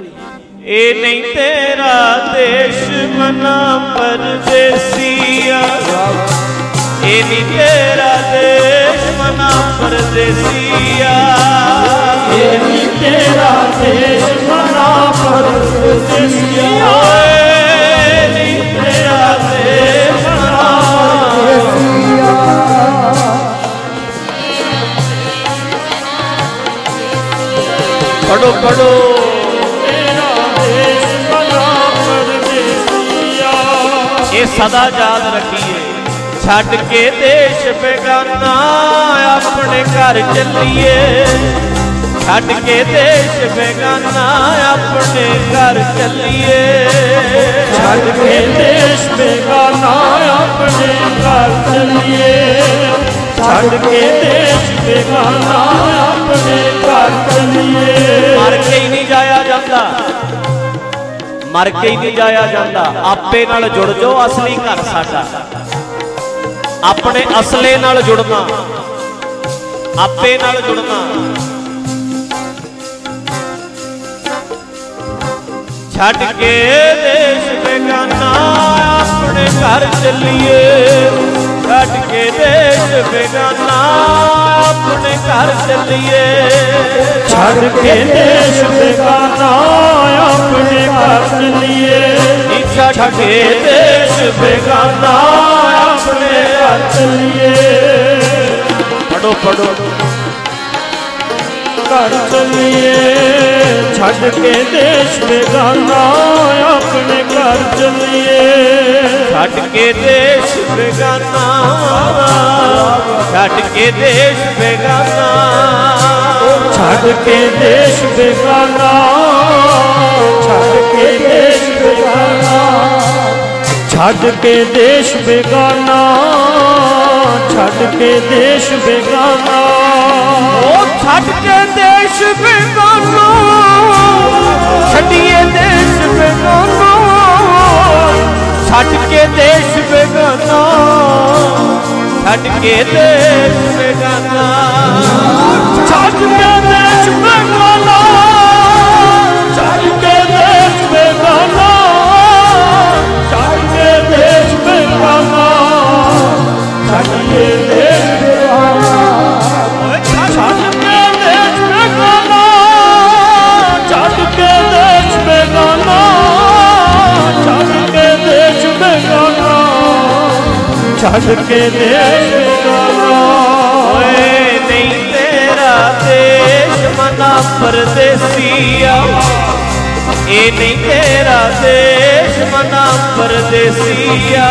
ਇਹ ਨਹੀਂ ਤੇਰਾ ਦੇਸ਼ ਮਨਾ ਪਰਦੇਸੀਆ। ਇਹ ਨਹੀਂ ਤੇਰਾ ਦੇਸ਼ ਮਨਾ ਪਰਦੇਸੀਆ। ਇਹ ਨੀ ਤੇਰਾ ਦੇਸ਼ ਮਨਾ ਪਰਦੇਸੀਆ। ਓਏ ਨਹੀਂ ਤੇਰਾ ਦੇਸ਼ ਮਨਾ ਪੜੋ ਪੜੋ ਇਹ ਸਦਾ ਯਾਦ ਰੱਖੀਏ। ਛੱਡ ਕੇ ਦੇਸ਼ ਬੇਗਾਨਾ ਆਪਣੇ ਘਰ ਚੱਲੀਏ। ਛੱਡ ਕੇ ਦੇਸ਼ ਬੇਗਾਨਾ ਆਪਣੇ ਘਰ ਚੱਲੀਏ। ਛੱਡ ਕੇ ਦੇਸ਼ ਬੇਗਾਨਾ ਆਪਣੇ ਘਰ ਚਲੀਏ। ਛੱਡ ਕੇ ਦੇਸ਼ ਬੇਗਾਨਾ ਆਪਣੇ ਮਰ ਕੇ ਹੀ ਨਹੀਂ ਜਾਇਆ ਜਾਂਦਾ। ਆਪੇ ਨਾਲ ਜੁੜ ਜਾਓ, ਅਸਲੀ ਘਰ ਸਾਡਾ। ਆਪਣੇ ਅਸਲੇ ਨਾਲ ਜੁੜਨਾ। ਆਪੇ ਨਾਲ ਜੁੜਨਾ। ਛੱਡ ਕੇ ਦੇਸ਼ ਬੇਗਾਨਾ, ਆਪਣੇ ਘਰ ਚੱਲੀਏ। ਛੱਡ ਕੇ ਦੇਸ਼ ਬੇਗਾਨਾ, ਆਪਣੇ ਘਰ ਚੱਲੀਏ। ਛੱਡ ਕੇ ਦੇਸ਼ ਬੇਗਾਨਾ ਆਪਣੇ ਘਰ ਚਲੀਏ। ਛੱਡ ਕੇ ਦੇਸ਼ ਬੇਗਾਨਾ ਆਪਣੇ ਘਰ ਚਲੀਏ। ਪੜੋ ਪੜੋ। ਘਰ ਚਲੀਏ। ਛੱਡ ਕੇ ਦੇਸ਼ ਬੇਗਾਨਾ ਆਪਣੇ ਘਰ ਚਲੀਏ। ਛੱਡ ਕੇ ਦੇਸ਼ ਬੇਗਾਨਾ। ਛੱਡ ਕੇ ਦੇਸ਼ ਬੇਗਾਨਾ। ਛੱਡ ਕੇ ਦੇਸ਼ ਬੇਗਾਨਾ, ਛੱਡ ਕੇ ਦੇਸ਼ ਬੇਗਾਨਾ। ਛੱਡ ਕੇ ਦੇਸ਼ ਬੇਗਾਨਾ, ਛੱਡ ਕੇ ਦੇਸ਼ ਬੇਗਾਨਾ। ਉਹ ਛੱਡ ਕੇ ਦੇਸ਼ ਬੇਗਾਨਾ, ਛੱਡੀਏ ਦੇਸ਼ ਬੇਗਾਨਾ। ਛੱਡ ਕੇ ਦੇਸ਼ ਬੇਗਾਨਾ, ਛੱਡ ਕੇ ਦੇਸ਼ ਬੇਗਾਨਾ। ਛੱਡ ਕੇ ਦੇਸ਼ ਬੇਗਾਨਾ ਪਰਦੇਸੀਆ ਇਹ ਨਹੀਂ ਤੇਰਾ ਦੇਸ਼ ਮਨਾ ਪਰਦੇਸੀਆ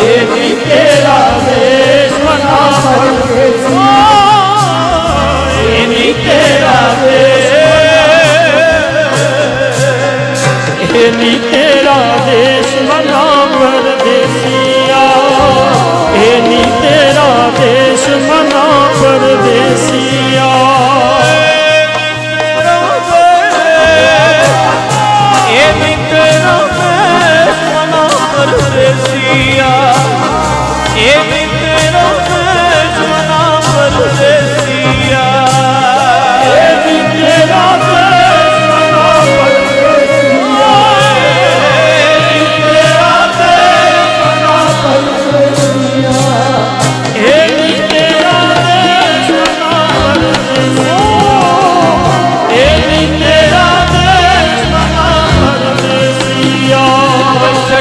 ਇਹ ਨੀ ਤੇਰਾ ਦੇਸ਼ ਮਨਾ ਪਰਦੇਸੀਆ ਇਹ ਨੀ ਤੇਰਾ ਦੇਸ਼। ਇਹ ਨੀ ਤੇਰਾ ਦੇਸ਼ ਮਨਾ ਪਰਦੇਸੀਆ ਇਹ ਨੀ ਤੇਰਾ ਦੇਸ਼ ਮਨਾ ਪਰਦੇਸੀਆ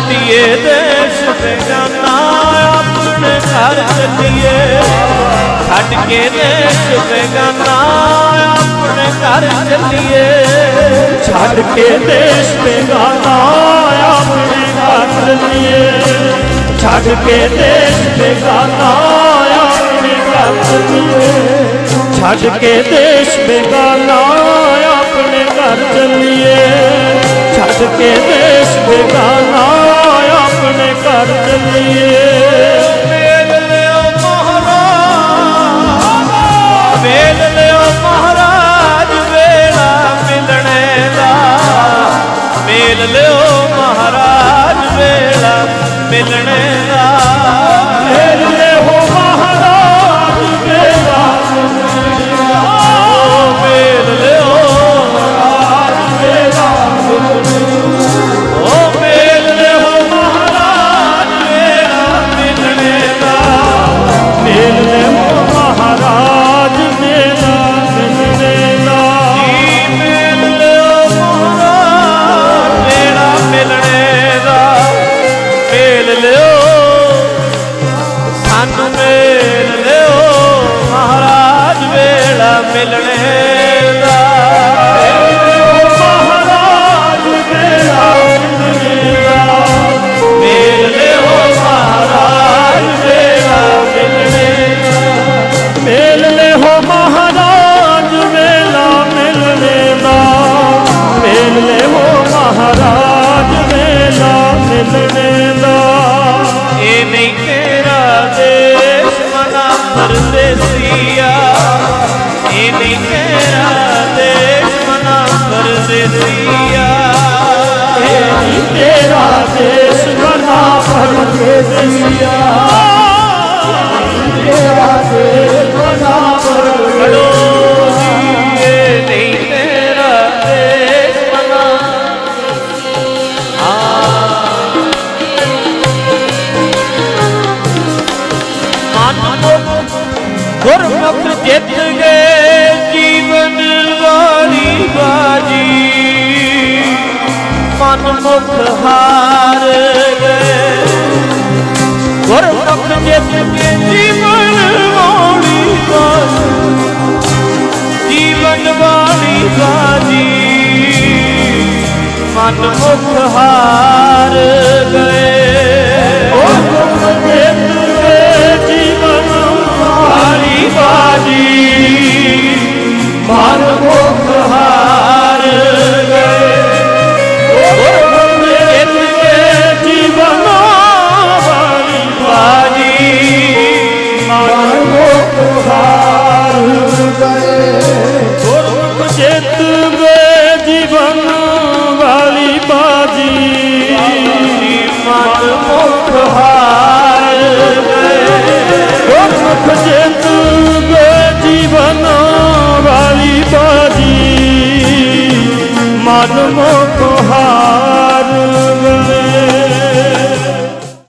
ਛੱਡੀਏ, ਦੇਸ਼ ਬੇਗਾਨਾ ਆਪਣੇ ਘਰ ਚੱਲੀਏ। ਛੱਡ ਕੇ ਦੇਸ਼ ਬੇਗਾਨਾ ਆਪਣੇ ਘਰ ਚੱਲੀਏ। ਛੱਡ ਕੇ ਦੇਸ਼ ਬੇਗਾਨਾ ਆਪਣੇ ਘਰ ਚਲੀਏ। ਛੱਡ ਕੇ ਦੇਸ਼ ਬੇਗਾਨਾ ਆਪਣੇ ਘਰ ਚਲੀਏ। ਛੱਡ ਕੇ ਦੇਸ਼ ਬੇਗਾਨਾ ਆਪਣੇ ਘਰ ਚਲੀਏ। ਛੱਡ ਕੇ ਦੇਸ਼ ਬੇਗਾਨਾ ਆਪਣੇ ਘਰ ਚਲੀਏ। ਵੇਲ ਲਿਓ ਮਹਾਰਾਜ। ਵੇਲ ਲਿਓ ਮਹਾਰਾਜ, ਵੇਲਾ ਮਿਲਣੇ ਦਾ। ਵੇਲ ਲਿਓ ਮਹਾਰਾਜ, ਵੇਲਾ ਮਿਲਣੇ ਦਾ। ਇਹ ਨਹੀਂ ਤੇਰਾ ਦੇਸ਼ ਮਨਾ ਪਰਦੇਸੀਆ ਇਹ ਨਹੀਂ ਤੇਰਾ ਦੇਸ਼ ਮਨਾ ਪਰਦੇਸੀਆ ਤੇਰਾ ਦੇਸ਼ ਮਨਾ ਗੁਰਮੁਖ ਜਿੱਤ ਗਏ ਜੀਵਨ ਵਾਲੀ ਬਾਜੀ। ਮਨਮੁਖ ਹਾਰ ਗਏ। ਗੁਰਮੁਖ ਜਿੱਤ ਕੇ ਜੀਵਨ ਵਾਲੀ ਬਾਜੀ। ਜੀਵਨ ਵਾਲੀ ਬਾਜੀ। ਮਨਮੁਖ ਹਾਰ ਗਏ। ਗੁਰਮੁਖ ਜਿੱਤ ਗਏ ਜੀਵਨ ਵਾਲੀ ਬਾਜੀ। ਮਨ